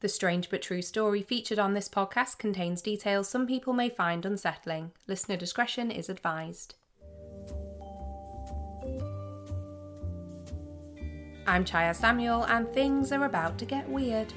The strange but true story featured on this podcast contains details some people may find unsettling. Listener discretion is advised. I'm Chyaz Samuel, and things are about to get weird.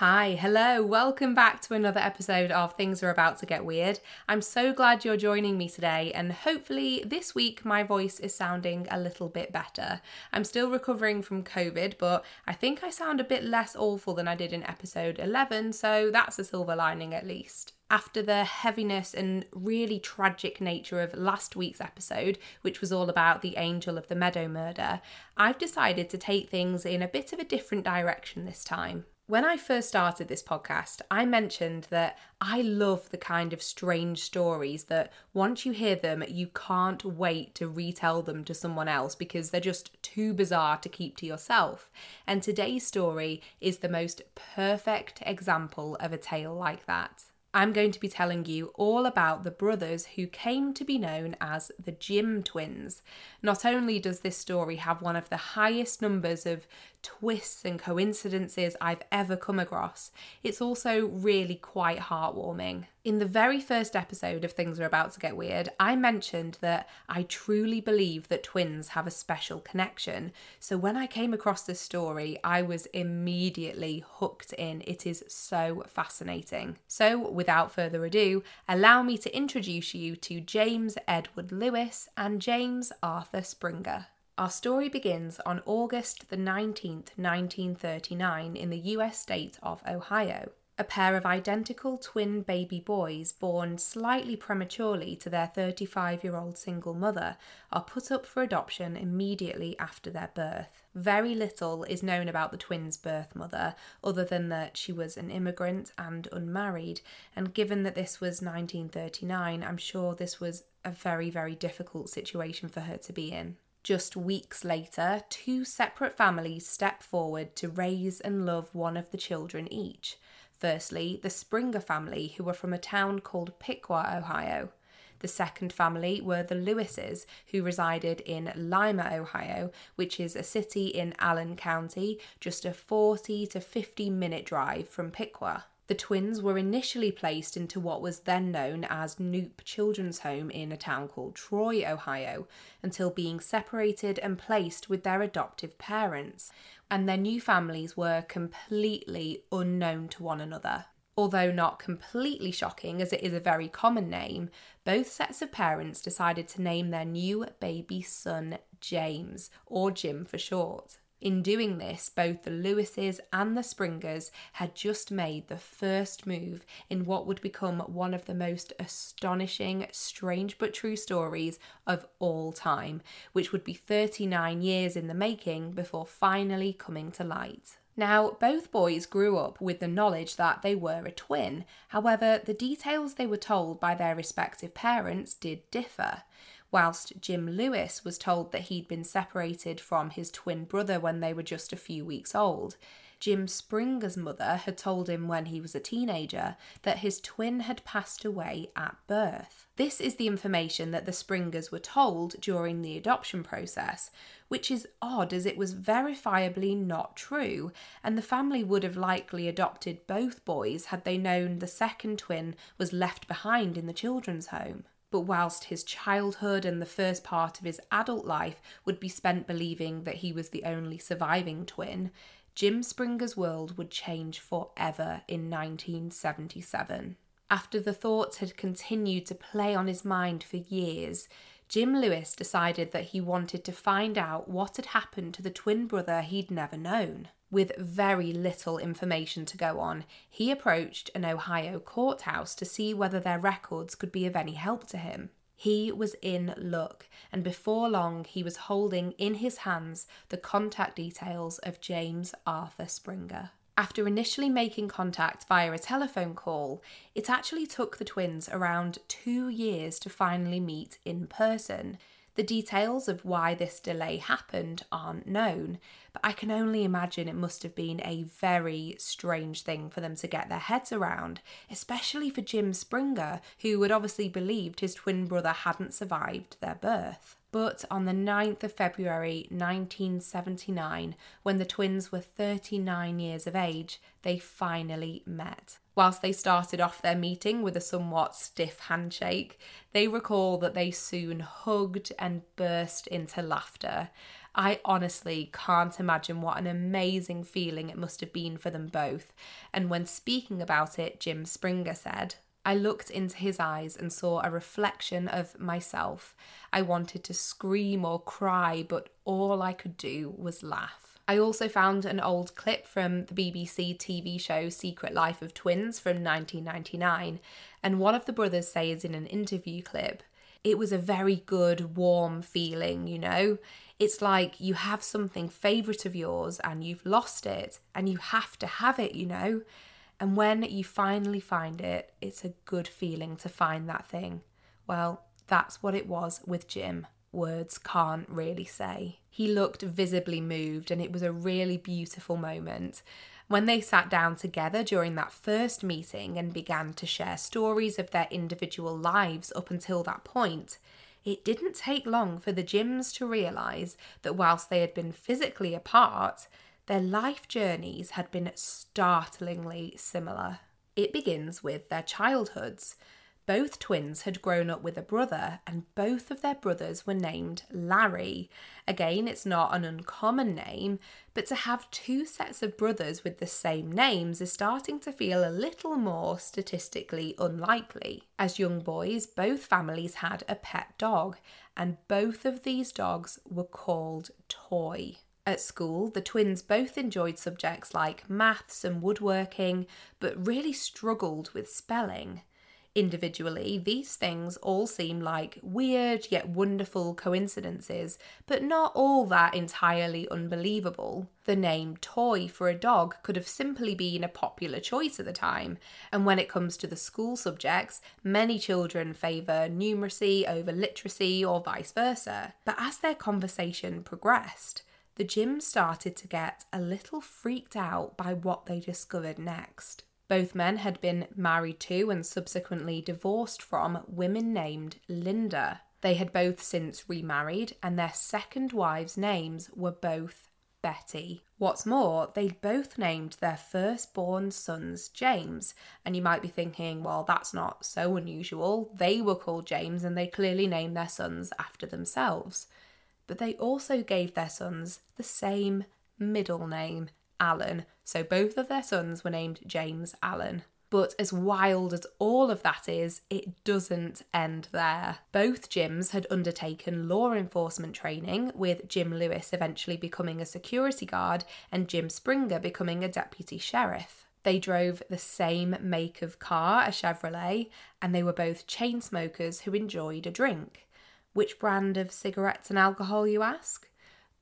Hi, hello, welcome back to another episode of Things Are About to Get Weird. I'm so glad you're joining me today, and hopefully, this week my voice is sounding a little bit better. I'm still recovering from COVID, but I think I sound a bit less awful than I did in episode 11, so that's a silver lining at least after the heaviness and really tragic nature of last week's episode, which was all about the Angel of the Meadow murder, I've decided to take things in a bit of a different direction this time. When I first started this podcast, I mentioned that I love the kind of strange stories that once you hear them, you can't wait to retell them to someone else because they're just too bizarre to keep to yourself. And today's story is the most perfect example of a tale like that. I'm going to be telling you all about the brothers who came to be known as the Jim twins. Not only does this story have one of the highest numbers of twists and coincidences I've ever come across, it's also really quite heartwarming. In the very first episode of Things Are About to Get Weird, I mentioned that I truly believe that twins have a special connection. So when I came across this story, I was immediately hooked in. It is so fascinating. So without further ado, allow me to introduce you to James Edward Lewis and James Arthur Springer. Our story begins on August the 19th, 1939, in the US state of Ohio. A pair of identical twin baby boys, born slightly prematurely to their 35 year old single mother, are put up for adoption immediately after their birth. Very little is known about the twins' birth mother, other than that she was an immigrant and unmarried, and given that this was 1939, I'm sure this was a very, very difficult situation for her to be in. Just weeks later, two separate families step forward to raise and love one of the children each. Firstly, the Springer family, who were from a town called Piqua, Ohio. The second family were the Lewises, who resided in Lima, Ohio, which is a city in Allen County, just a 40 to 50 minute drive from Piqua. The twins were initially placed into what was then known as Knoop Children's Home in a town called Troy, Ohio, until being separated and placed with their adoptive parents. And their new families were completely unknown to one another. Although not completely shocking, as it is a very common name, both sets of parents decided to name their new baby son James, or Jim for short. In doing this, both the Lewises and the Springers had just made the first move in what would become one of the most astonishing, strange but true stories of all time, which would be 39 years in the making before finally coming to light. Now, both boys grew up with the knowledge that they were a twin. However, the details they were told by their respective parents did differ whilst Jim Lewis was told that he'd been separated from his twin brother when they were just a few weeks old. Jim Springer's mother had told him when he was a teenager that his twin had passed away at birth. This is the information that the Springers were told during the adoption process, which is odd as it was verifiably not true, and the family would have likely adopted both boys had they known the second twin was left behind in the children's home but whilst his childhood and the first part of his adult life would be spent believing that he was the only surviving twin, Jim Springer's world would change forever in 1977. After the thoughts had continued to play on his mind for years, Jim Lewis decided that he wanted to find out what had happened to the twin brother he'd never known. With very little information to go on, he approached an Ohio courthouse to see whether their records could be of any help to him. He was in luck, and before long he was holding in his hands the contact details of James Arthur Springer. After initially making contact via a telephone call, it actually took the twins around two years to finally meet in person. The details of why this delay happened aren't known, but I can only imagine it must have been a very strange thing for them to get their heads around, especially for Jim Springer, who had obviously believed his twin brother hadn't survived their birth. But on the 9th of February 1979, when the twins were 39 years of age, they finally met. Whilst they started off their meeting with a somewhat stiff handshake, they recall that they soon hugged and burst into laughter. I honestly can't imagine what an amazing feeling it must have been for them both. And when speaking about it, Jim Springer said, I looked into his eyes and saw a reflection of myself. I wanted to scream or cry, but all I could do was laugh. I also found an old clip from the BBC TV show Secret Life of Twins from 1999, and one of the brothers says in an interview clip, It was a very good, warm feeling, you know? It's like you have something favourite of yours and you've lost it and you have to have it, you know? And when you finally find it, it's a good feeling to find that thing. Well, that's what it was with Jim. Words can't really say. He looked visibly moved, and it was a really beautiful moment. When they sat down together during that first meeting and began to share stories of their individual lives up until that point, it didn't take long for the Jims to realise that whilst they had been physically apart, their life journeys had been startlingly similar. It begins with their childhoods. Both twins had grown up with a brother, and both of their brothers were named Larry. Again, it's not an uncommon name, but to have two sets of brothers with the same names is starting to feel a little more statistically unlikely. As young boys, both families had a pet dog, and both of these dogs were called Toy. At school, the twins both enjoyed subjects like maths and woodworking, but really struggled with spelling. Individually, these things all seem like weird yet wonderful coincidences, but not all that entirely unbelievable. The name toy for a dog could have simply been a popular choice at the time, and when it comes to the school subjects, many children favour numeracy over literacy or vice versa. But as their conversation progressed, the Jims started to get a little freaked out by what they discovered next. Both men had been married to and subsequently divorced from women named Linda. They had both since remarried, and their second wives' names were both Betty. What's more, they'd both named their firstborn sons James, and you might be thinking, well, that's not so unusual. They were called James and they clearly named their sons after themselves. But they also gave their sons the same middle name, Allen, so both of their sons were named James Allen. But as wild as all of that is, it doesn't end there. Both Jims had undertaken law enforcement training, with Jim Lewis eventually becoming a security guard and Jim Springer becoming a deputy sheriff. They drove the same make of car, a Chevrolet, and they were both chain smokers who enjoyed a drink. Which brand of cigarettes and alcohol, you ask?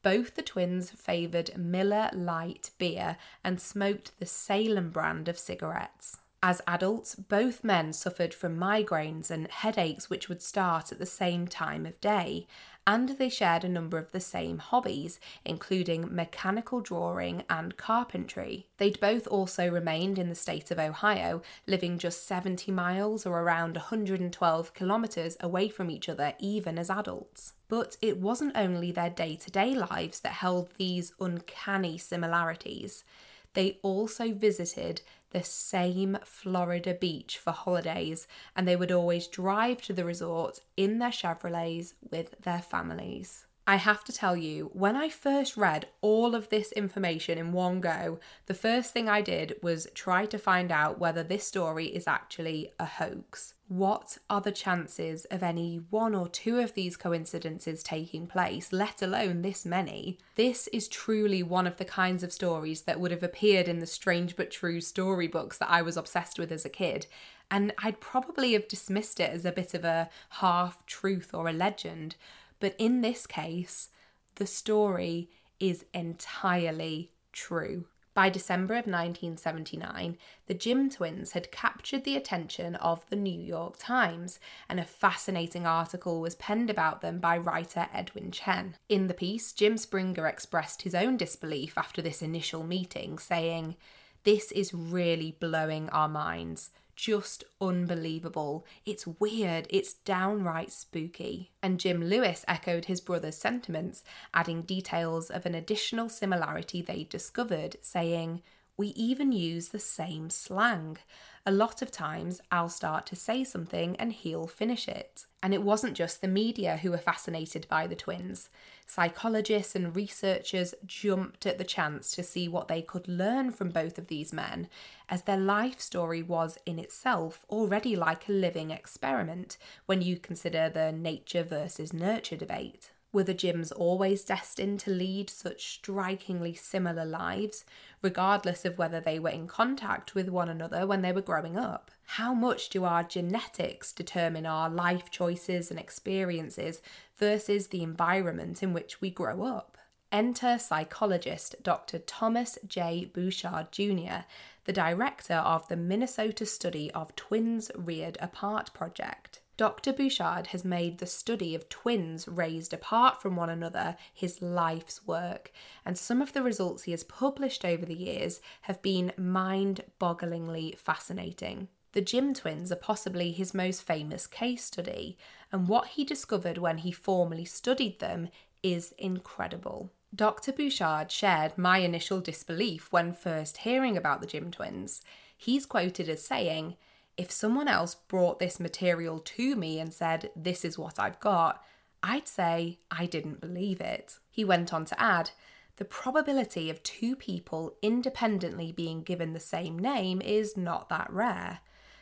Both the twins favoured Miller Lite beer and smoked the Salem brand of cigarettes. As adults, both men suffered from migraines and headaches which would start at the same time of day, and they shared a number of the same hobbies, including mechanical drawing and carpentry. They'd both also remained in the state of Ohio, living just 70 miles or around 112 kilometres away from each other, even as adults. But it wasn't only their day to day lives that held these uncanny similarities. They also visited the same Florida beach for holidays, and they would always drive to the resort in their Chevrolets with their families. I have to tell you, when I first read all of this information in one go, the first thing I did was try to find out whether this story is actually a hoax. What are the chances of any one or two of these coincidences taking place, let alone this many? This is truly one of the kinds of stories that would have appeared in the Strange But True storybooks that I was obsessed with as a kid, and I'd probably have dismissed it as a bit of a half truth or a legend. But in this case, the story is entirely true. By December of 1979, the Jim twins had captured the attention of the New York Times, and a fascinating article was penned about them by writer Edwin Chen. In the piece, Jim Springer expressed his own disbelief after this initial meeting, saying, This is really blowing our minds. Just unbelievable. It's weird, it's downright spooky. And Jim Lewis echoed his brother's sentiments, adding details of an additional similarity they discovered, saying, We even use the same slang a lot of times I'll start to say something and he'll finish it. And it wasn't just the media who were fascinated by the twins. Psychologists and researchers jumped at the chance to see what they could learn from both of these men, as their life story was in itself already like a living experiment when you consider the nature versus nurture debate. Were the Jims always destined to lead such strikingly similar lives, regardless of whether they were in contact with one another when they were growing up? How much do our genetics determine our life choices and experiences versus the environment in which we grow up? Enter psychologist Dr. Thomas J. Bouchard Jr., the director of the Minnesota study of Twins Reared Apart project. Dr. Bouchard has made the study of twins raised apart from one another his life's work, and some of the results he has published over the years have been mind bogglingly fascinating. The Jim twins are possibly his most famous case study, and what he discovered when he formally studied them is incredible. Dr. Bouchard shared my initial disbelief when first hearing about the Jim twins. He's quoted as saying, if someone else brought this material to me and said, This is what I've got, I'd say I didn't believe it. He went on to add, the probability of two people independently being given the same name is not that rare.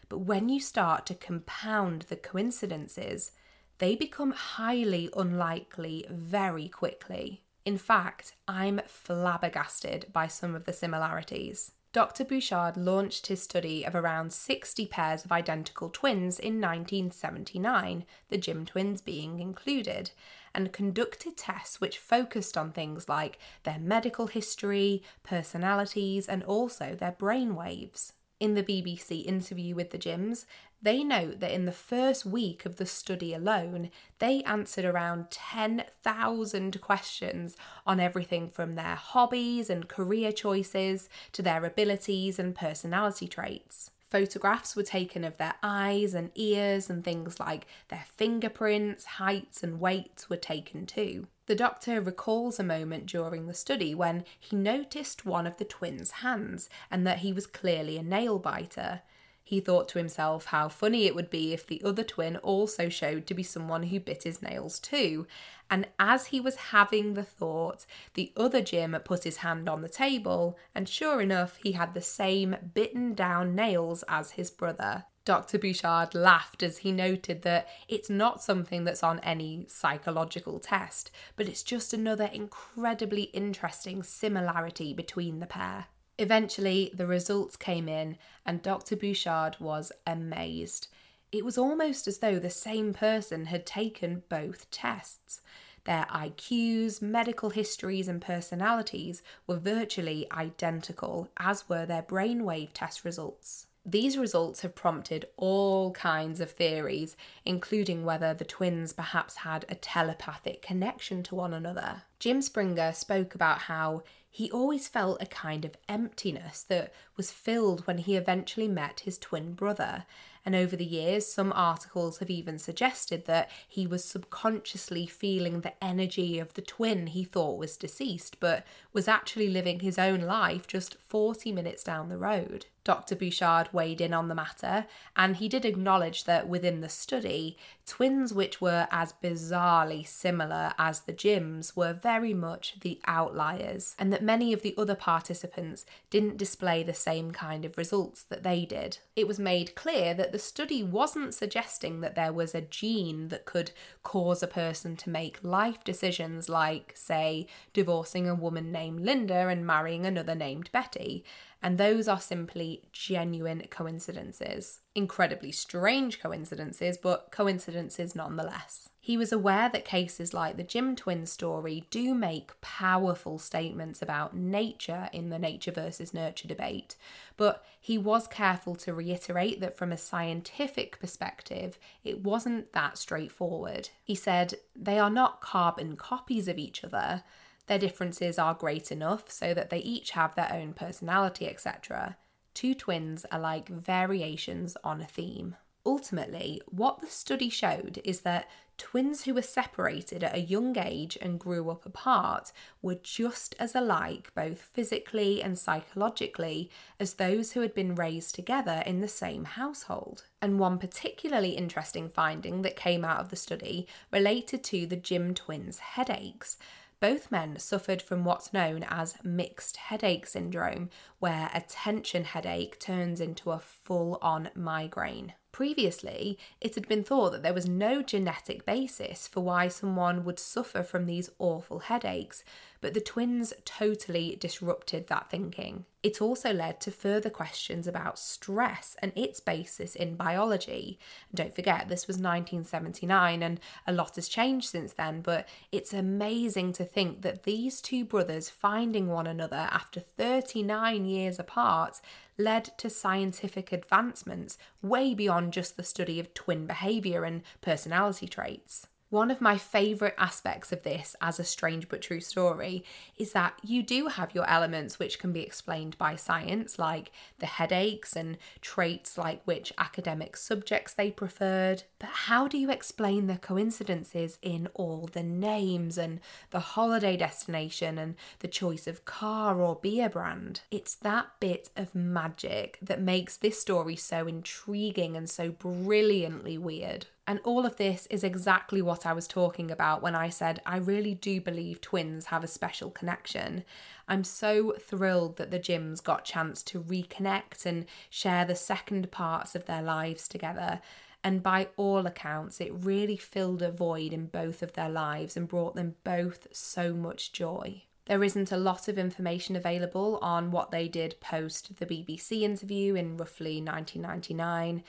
But when you start to compound the coincidences, they become highly unlikely very quickly. In fact, I'm flabbergasted by some of the similarities. Dr. Bouchard launched his study of around 60 pairs of identical twins in 1979, the Jim twins being included, and conducted tests which focused on things like their medical history, personalities, and also their brain waves. In the BBC interview with the Jims, they note that in the first week of the study alone, they answered around 10,000 questions on everything from their hobbies and career choices to their abilities and personality traits. Photographs were taken of their eyes and ears, and things like their fingerprints, heights, and weights were taken too. The doctor recalls a moment during the study when he noticed one of the twins' hands and that he was clearly a nail biter. He thought to himself how funny it would be if the other twin also showed to be someone who bit his nails too. And as he was having the thought, the other Jim put his hand on the table, and sure enough, he had the same bitten down nails as his brother. Dr. Bouchard laughed as he noted that it's not something that's on any psychological test, but it's just another incredibly interesting similarity between the pair. Eventually, the results came in, and Dr. Bouchard was amazed. It was almost as though the same person had taken both tests. Their IQs, medical histories, and personalities were virtually identical, as were their brainwave test results. These results have prompted all kinds of theories, including whether the twins perhaps had a telepathic connection to one another. Jim Springer spoke about how he always felt a kind of emptiness that was filled when he eventually met his twin brother, and over the years, some articles have even suggested that he was subconsciously feeling the energy of the twin he thought was deceased, but was actually living his own life just 40 minutes down the road. Dr. Bouchard weighed in on the matter, and he did acknowledge that within the study, twins which were as bizarrely similar as the Jims were very much the outliers, and that many of the other participants didn't display the same kind of results that they did. It was made clear that the study wasn't suggesting that there was a gene that could cause a person to make life decisions like, say, divorcing a woman named Linda and marrying another named Betty and those are simply genuine coincidences. Incredibly strange coincidences, but coincidences nonetheless. He was aware that cases like the Jim twin story do make powerful statements about nature in the nature versus nurture debate, but he was careful to reiterate that from a scientific perspective, it wasn't that straightforward. He said, They are not carbon copies of each other their differences are great enough so that they each have their own personality, etc. Two twins are like variations on a theme. Ultimately, what the study showed is that twins who were separated at a young age and grew up apart were just as alike, both physically and psychologically, as those who had been raised together in the same household. And one particularly interesting finding that came out of the study related to the Jim twins' headaches. Both men suffered from what's known as mixed headache syndrome, where a tension headache turns into a full on migraine. Previously, it had been thought that there was no genetic basis for why someone would suffer from these awful headaches, but the twins totally disrupted that thinking. It also led to further questions about stress and its basis in biology. And don't forget, this was 1979 and a lot has changed since then, but it's amazing to think that these two brothers finding one another after 39 years apart led to scientific advancements way beyond just the study of twin behaviour and personality traits. One of my favourite aspects of this as a strange but true story is that you do have your elements which can be explained by science, like the headaches and traits like which academic subjects they preferred. But how do you explain the coincidences in all the names and the holiday destination and the choice of car or beer brand? It's that bit of magic that makes this story so intriguing and so brilliantly weird. And all of this is exactly what I was talking about when I said I really do believe twins have a special connection. I'm so thrilled that the Jims got chance to reconnect and share the second parts of their lives together. And by all accounts, it really filled a void in both of their lives and brought them both so much joy. There isn't a lot of information available on what they did post the BBC interview in roughly 1999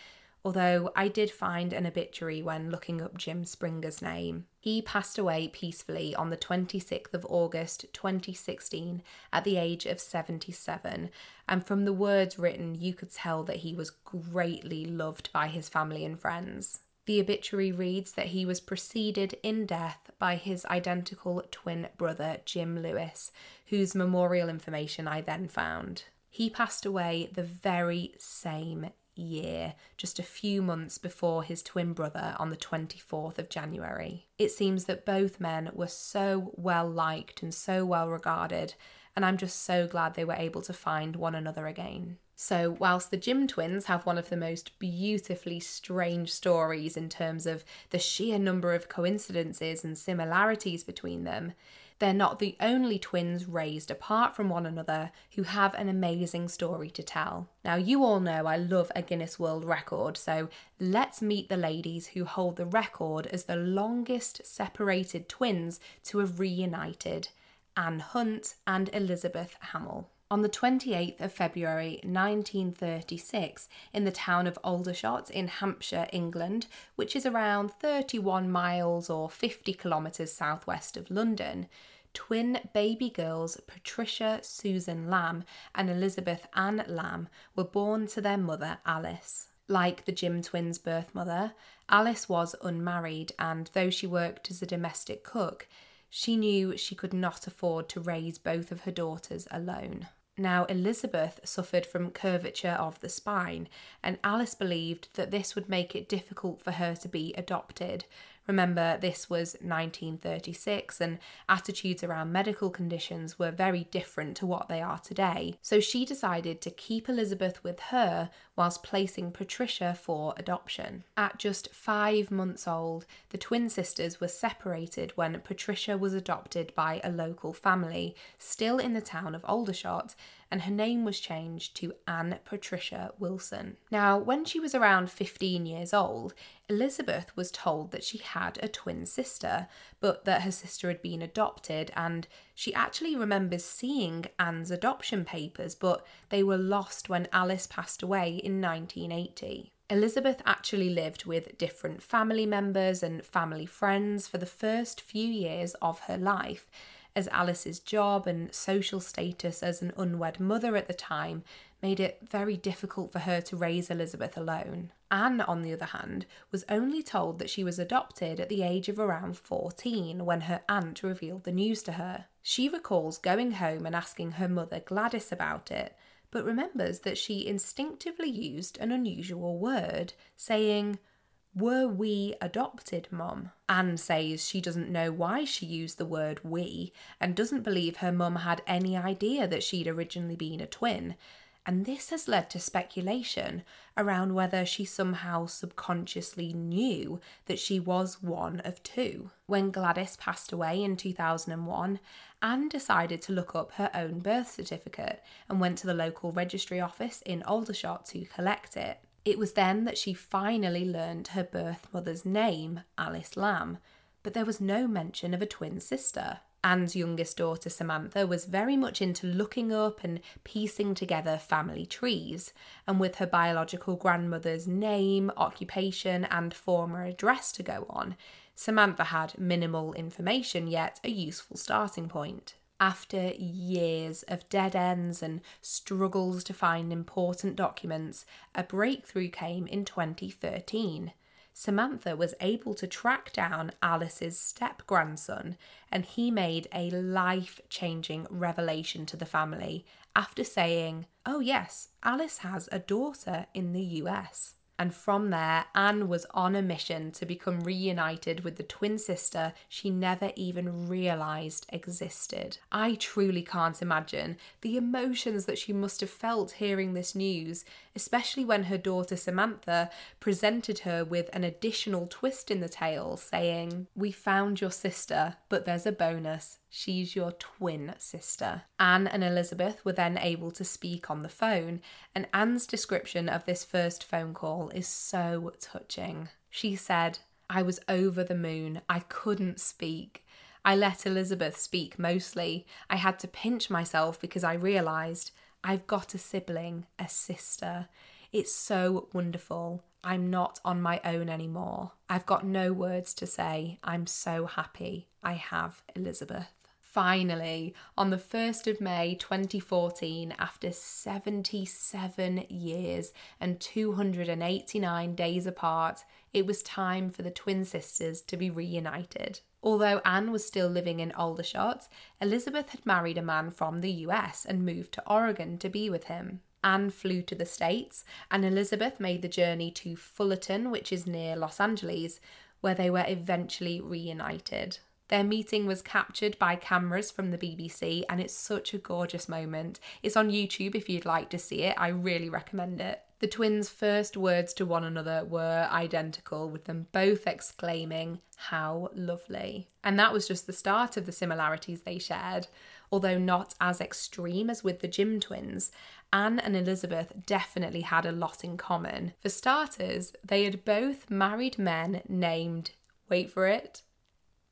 although I did find an obituary when looking up Jim Springer's name. He passed away peacefully on the 26th of August 2016 at the age of 77, and from the words written, you could tell that he was greatly loved by his family and friends. The obituary reads that he was preceded in death by his identical twin brother, Jim Lewis, whose memorial information I then found. He passed away the very same year, just a few months before his twin brother on the 24th of January. It seems that both men were so well liked and so well regarded, and I'm just so glad they were able to find one another again. So, whilst the Jim twins have one of the most beautifully strange stories in terms of the sheer number of coincidences and similarities between them, they're not the only twins raised apart from one another who have an amazing story to tell. Now, you all know I love a Guinness World Record, so let's meet the ladies who hold the record as the longest separated twins to have reunited Anne Hunt and Elizabeth Hamill. On the 28th of February 1936, in the town of Aldershot in Hampshire, England, which is around 31 miles or 50 kilometres southwest of London, twin baby girls Patricia Susan Lamb and Elizabeth Ann Lamb were born to their mother Alice. Like the Jim twins' birth mother, Alice was unmarried, and though she worked as a domestic cook, she knew she could not afford to raise both of her daughters alone. Now, Elizabeth suffered from curvature of the spine, and Alice believed that this would make it difficult for her to be adopted, Remember, this was 1936 and attitudes around medical conditions were very different to what they are today. So she decided to keep Elizabeth with her whilst placing Patricia for adoption. At just five months old, the twin sisters were separated when Patricia was adopted by a local family, still in the town of Aldershot, and her name was changed to Anne Patricia Wilson. Now, when she was around 15 years old, Elizabeth was told that she had a twin sister, but that her sister had been adopted, and she actually remembers seeing Anne's adoption papers, but they were lost when Alice passed away in 1980. Elizabeth actually lived with different family members and family friends for the first few years of her life, as Alice's job and social status as an unwed mother at the time made it very difficult for her to raise Elizabeth alone. Anne, on the other hand, was only told that she was adopted at the age of around 14 when her aunt revealed the news to her. She recalls going home and asking her mother Gladys about it, but remembers that she instinctively used an unusual word, saying, were we adopted, Mum? Anne says she doesn't know why she used the word we and doesn't believe her mum had any idea that she'd originally been a twin. And this has led to speculation around whether she somehow subconsciously knew that she was one of two. When Gladys passed away in 2001, Anne decided to look up her own birth certificate and went to the local registry office in Aldershot to collect it. It was then that she finally learned her birth mother's name, Alice Lamb, but there was no mention of a twin sister. Anne's youngest daughter, Samantha, was very much into looking up and piecing together family trees, and with her biological grandmother's name, occupation, and former address to go on, Samantha had minimal information yet a useful starting point after years of dead ends and struggles to find important documents, a breakthrough came in 2013. Samantha was able to track down Alice's step grandson, and he made a life changing revelation to the family after saying, Oh, yes, Alice has a daughter in the US. And from there, Anne was on a mission to become reunited with the twin sister she never even realised existed. I truly can't imagine the emotions that she must have felt hearing this news, especially when her daughter Samantha presented her with an additional twist in the tale, saying, We found your sister, but there's a bonus. She's your twin sister. Anne and Elizabeth were then able to speak on the phone, and Anne's description of this first phone call is so touching. She said, I was over the moon. I couldn't speak. I let Elizabeth speak mostly. I had to pinch myself because I realised I've got a sibling, a sister. It's so wonderful. I'm not on my own anymore. I've got no words to say. I'm so happy I have Elizabeth finally, on the 1st of May 2014, after 77 years and 289 days apart, it was time for the twin sisters to be reunited. Although Anne was still living in Aldershot, Elizabeth had married a man from the US and moved to Oregon to be with him. Anne flew to the States, and Elizabeth made the journey to Fullerton, which is near Los Angeles, where they were eventually reunited. Their meeting was captured by cameras from the BBC, and it's such a gorgeous moment. It's on YouTube if you'd like to see it, I really recommend it. The twins' first words to one another were identical, with them both exclaiming, How lovely. And that was just the start of the similarities they shared. Although not as extreme as with the Jim twins, Anne and Elizabeth definitely had a lot in common. For starters, they had both married men named, wait for it,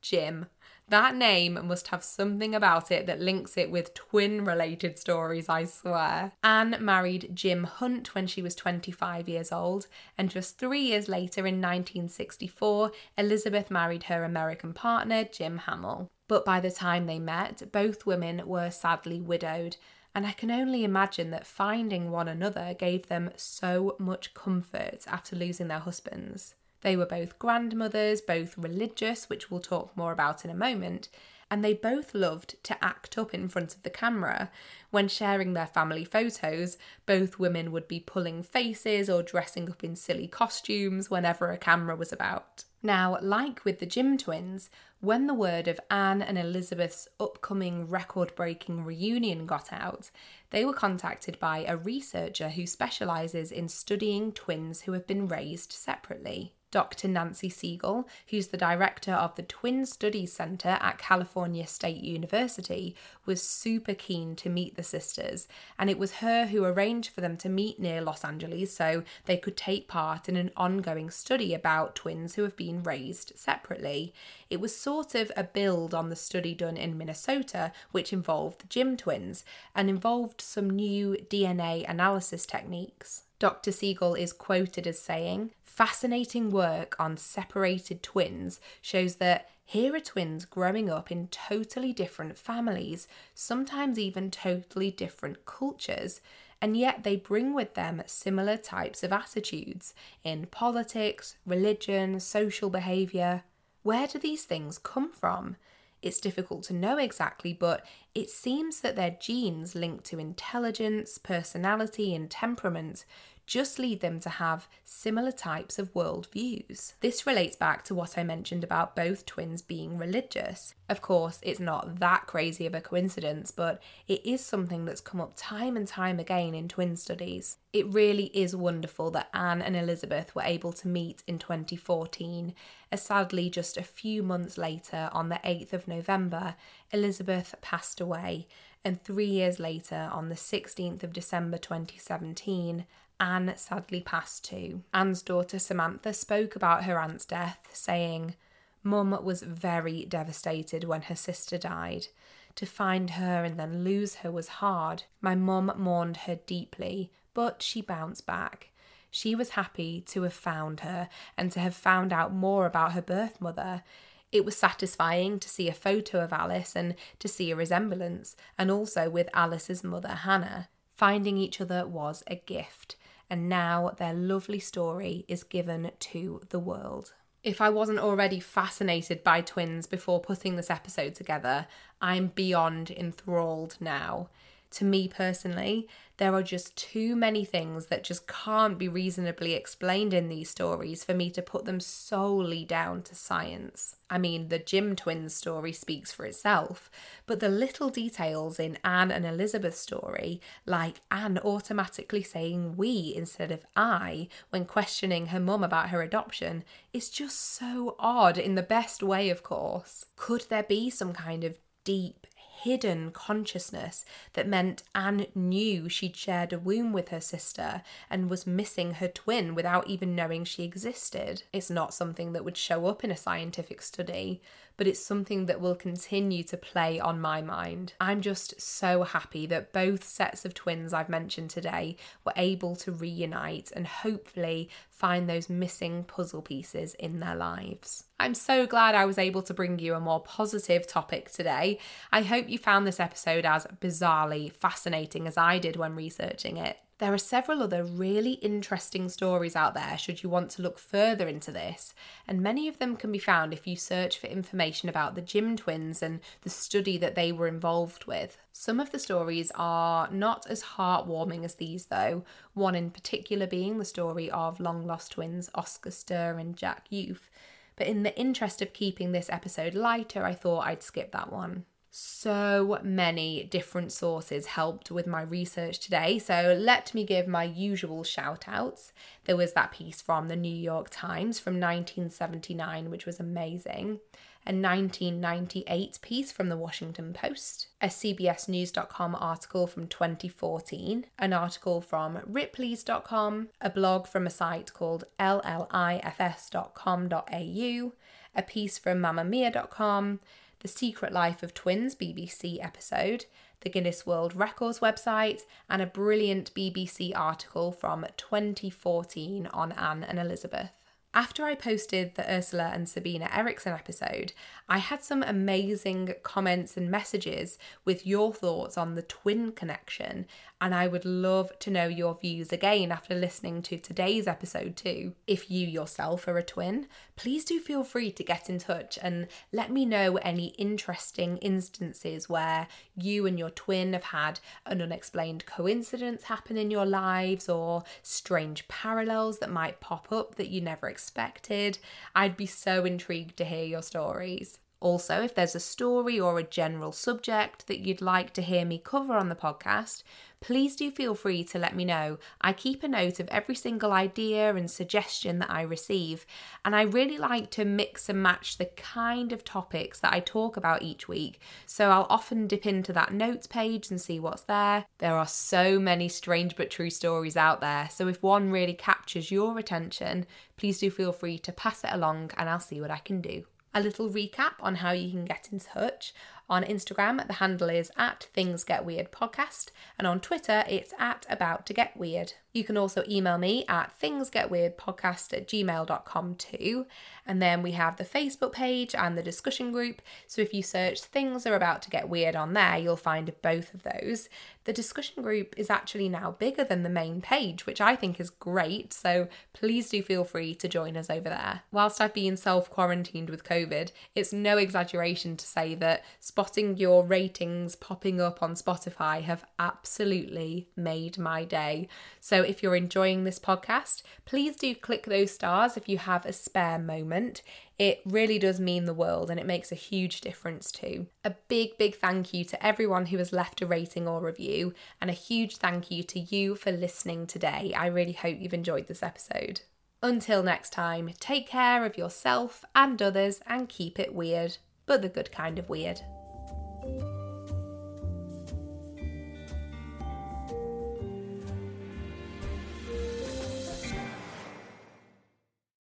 Jim. That name must have something about it that links it with twin related stories, I swear. Anne married Jim Hunt when she was 25 years old, and just three years later, in 1964, Elizabeth married her American partner, Jim Hamill. But by the time they met, both women were sadly widowed, and I can only imagine that finding one another gave them so much comfort after losing their husbands. They were both grandmothers, both religious, which we'll talk more about in a moment, and they both loved to act up in front of the camera. When sharing their family photos, both women would be pulling faces or dressing up in silly costumes whenever a camera was about. Now, like with the Jim twins, when the word of Anne and Elizabeth's upcoming record breaking reunion got out, they were contacted by a researcher who specialises in studying twins who have been raised separately. Dr. Nancy Segal, who's the director of the Twin Studies Center at California State University, was super keen to meet the sisters, and it was her who arranged for them to meet near Los Angeles so they could take part in an ongoing study about twins who have been raised separately. It was sort of a build on the study done in Minnesota, which involved the Jim twins and involved some new DNA analysis techniques. Dr. Segal is quoted as saying, Fascinating work on separated twins shows that here are twins growing up in totally different families, sometimes even totally different cultures, and yet they bring with them similar types of attitudes in politics, religion, social behaviour. Where do these things come from? It's difficult to know exactly, but it seems that their genes linked to intelligence, personality, and temperament just lead them to have similar types of worldviews. This relates back to what I mentioned about both twins being religious. Of course, it's not that crazy of a coincidence, but it is something that's come up time and time again in twin studies. It really is wonderful that Anne and Elizabeth were able to meet in 2014, as sadly, just a few months later, on the 8th of November, Elizabeth passed away, and three years later, on the 16th of December 2017, Anne sadly passed too. Anne's daughter Samantha spoke about her aunt's death, saying, Mum was very devastated when her sister died. To find her and then lose her was hard. My mum mourned her deeply, but she bounced back. She was happy to have found her and to have found out more about her birth mother. It was satisfying to see a photo of Alice and to see a resemblance, and also with Alice's mother Hannah. Finding each other was a gift and now their lovely story is given to the world. If I wasn't already fascinated by twins before putting this episode together, I'm beyond enthralled now. To me personally, there are just too many things that just can't be reasonably explained in these stories for me to put them solely down to science. I mean, the Jim twins story speaks for itself, but the little details in Anne and Elizabeth's story, like Anne automatically saying we instead of I when questioning her mum about her adoption, is just so odd in the best way, of course. Could there be some kind of deep hidden consciousness that meant Anne knew she'd shared a womb with her sister and was missing her twin without even knowing she existed. It's not something that would show up in a scientific study, but it's something that will continue to play on my mind. I'm just so happy that both sets of twins I've mentioned today were able to reunite and hopefully find those missing puzzle pieces in their lives. I'm so glad I was able to bring you a more positive topic today. I hope you found this episode as bizarrely fascinating as I did when researching it. There are several other really interesting stories out there should you want to look further into this, and many of them can be found if you search for information about the Jim twins and the study that they were involved with. Some of the stories are not as heartwarming as these, though, one in particular being the story of long lost twins Oskar Stohr and Jack Yufe. But in the interest of keeping this episode lighter, I thought I'd skip that one so many different sources helped with my research today. So let me give my usual shout outs. There was that piece from the New York Times from 1979, which was amazing. A 1998 piece from the Washington Post, a CBSNews.com article from 2014, an article from Ripley's.com, a blog from a site called llifs.com.au, a piece from mamamia.com, the Secret Life of Twins BBC episode, the Guinness World Records website, and a brilliant BBC article from 2014 on Anne and Elizabeth. After I posted the Ursula and Sabina Eriksson episode, I had some amazing comments and messages with your thoughts on the twin connection, and I would love to know your views again after listening to today's episode too. If you yourself are a twin, please do feel free to get in touch and let me know any interesting instances where you and your twin have had an unexplained coincidence happen in your lives or strange parallels that might pop up that you never expected. I'd be so intrigued to hear your stories. Also, if there's a story or a general subject that you'd like to hear me cover on the podcast, please do feel free to let me know. I keep a note of every single idea and suggestion that I receive, and I really like to mix and match the kind of topics that I talk about each week. So I'll often dip into that notes page and see what's there. There are so many strange but true stories out there, so if one really captures your attention, please do feel free to pass it along and I'll see what I can do a little recap on how you can get in touch. On Instagram, the handle is at Things Get Weird Podcast, and on Twitter, it's at About to Get Weird. You can also email me at thingsgetweirdpodcast at gmail.com too. And then we have the Facebook page and the discussion group. So if you search Things Are About to Get Weird on there, you'll find both of those. The discussion group is actually now bigger than the main page, which I think is great, so please do feel free to join us over there. Whilst I've been self quarantined with COVID, it's no exaggeration to say that spotting your ratings popping up on Spotify have absolutely made my day. So if you're enjoying this podcast, please do click those stars if you have a spare moment. It really does mean the world and it makes a huge difference too. A big, big thank you to everyone who has left a rating or review, and a huge thank you to you for listening today. I really hope you've enjoyed this episode. Until next time, take care of yourself and others and keep it weird, but the good kind of weird. Thank you.